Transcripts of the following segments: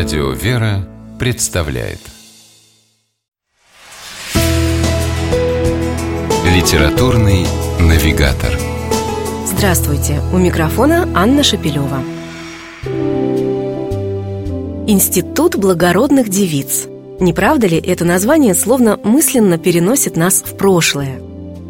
Радио «Вера» представляет Литературный навигатор Здравствуйте! У микрофона Анна Шапилева. Институт благородных девиц. Не правда ли это название словно мысленно переносит нас в прошлое?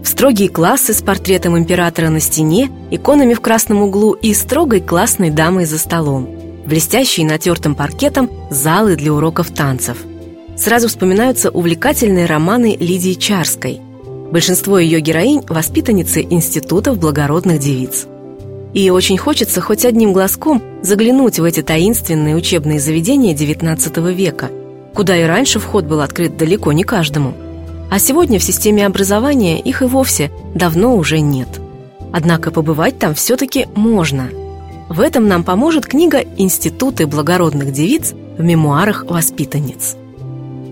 В строгие классы с портретом императора на стене, иконами в красном углу и строгой классной дамой за столом – блестящие натертым паркетом залы для уроков танцев. Сразу вспоминаются увлекательные романы Лидии Чарской. Большинство ее героинь – воспитанницы институтов благородных девиц. И очень хочется хоть одним глазком заглянуть в эти таинственные учебные заведения XIX века, куда и раньше вход был открыт далеко не каждому. А сегодня в системе образования их и вовсе давно уже нет. Однако побывать там все-таки можно – в этом нам поможет книга «Институты благородных девиц» в мемуарах воспитанниц.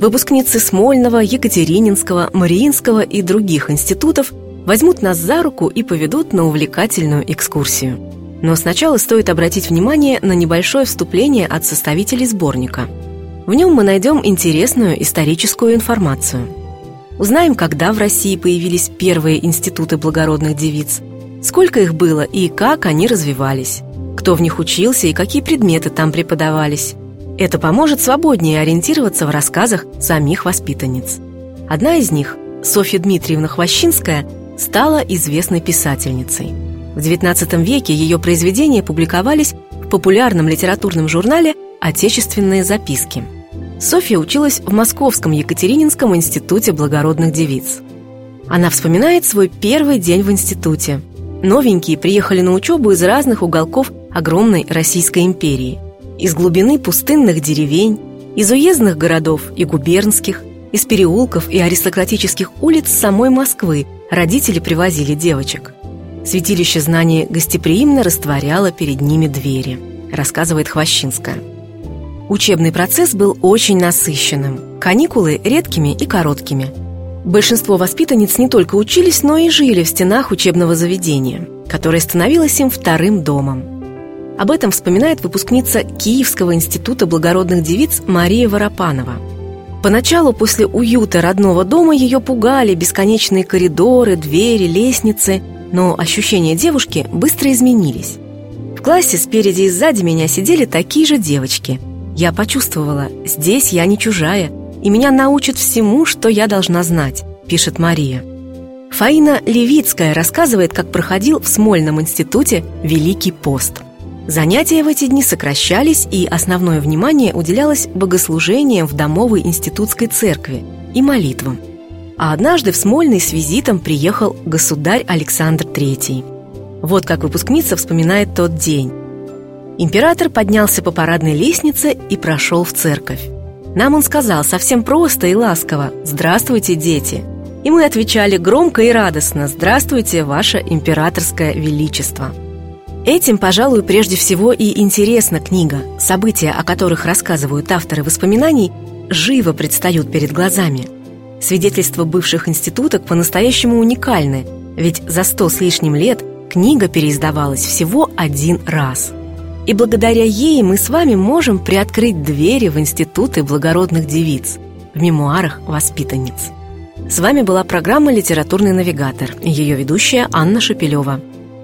Выпускницы Смольного, Екатерининского, Мариинского и других институтов возьмут нас за руку и поведут на увлекательную экскурсию. Но сначала стоит обратить внимание на небольшое вступление от составителей сборника. В нем мы найдем интересную историческую информацию. Узнаем, когда в России появились первые институты благородных девиц, сколько их было и как они развивались кто в них учился и какие предметы там преподавались. Это поможет свободнее ориентироваться в рассказах самих воспитанниц. Одна из них, Софья Дмитриевна Хвощинская, стала известной писательницей. В XIX веке ее произведения публиковались в популярном литературном журнале «Отечественные записки». Софья училась в Московском Екатерининском институте благородных девиц. Она вспоминает свой первый день в институте. Новенькие приехали на учебу из разных уголков огромной Российской империи. Из глубины пустынных деревень, из уездных городов и губернских, из переулков и аристократических улиц самой Москвы родители привозили девочек. Святилище знаний гостеприимно растворяло перед ними двери, рассказывает Хвощинская. Учебный процесс был очень насыщенным, каникулы редкими и короткими. Большинство воспитанниц не только учились, но и жили в стенах учебного заведения, которое становилось им вторым домом – об этом вспоминает выпускница Киевского института благородных девиц Мария Воропанова. Поначалу после уюта родного дома ее пугали бесконечные коридоры, двери, лестницы, но ощущения девушки быстро изменились. В классе спереди и сзади меня сидели такие же девочки. Я почувствовала, здесь я не чужая, и меня научат всему, что я должна знать, пишет Мария. Фаина Левицкая рассказывает, как проходил в Смольном институте Великий пост – Занятия в эти дни сокращались, и основное внимание уделялось богослужениям в домовой институтской церкви и молитвам. А однажды в Смольный с визитом приехал государь Александр III. Вот как выпускница вспоминает тот день. Император поднялся по парадной лестнице и прошел в церковь. Нам он сказал совсем просто и ласково «Здравствуйте, дети!» И мы отвечали громко и радостно «Здравствуйте, ваше императорское величество!» Этим, пожалуй, прежде всего и интересна книга. События, о которых рассказывают авторы воспоминаний, живо предстают перед глазами. Свидетельства бывших институток по-настоящему уникальны, ведь за сто с лишним лет книга переиздавалась всего один раз. И благодаря ей мы с вами можем приоткрыть двери в институты благородных девиц, в мемуарах воспитанниц. С вами была программа «Литературный навигатор» и ее ведущая Анна Шапилева –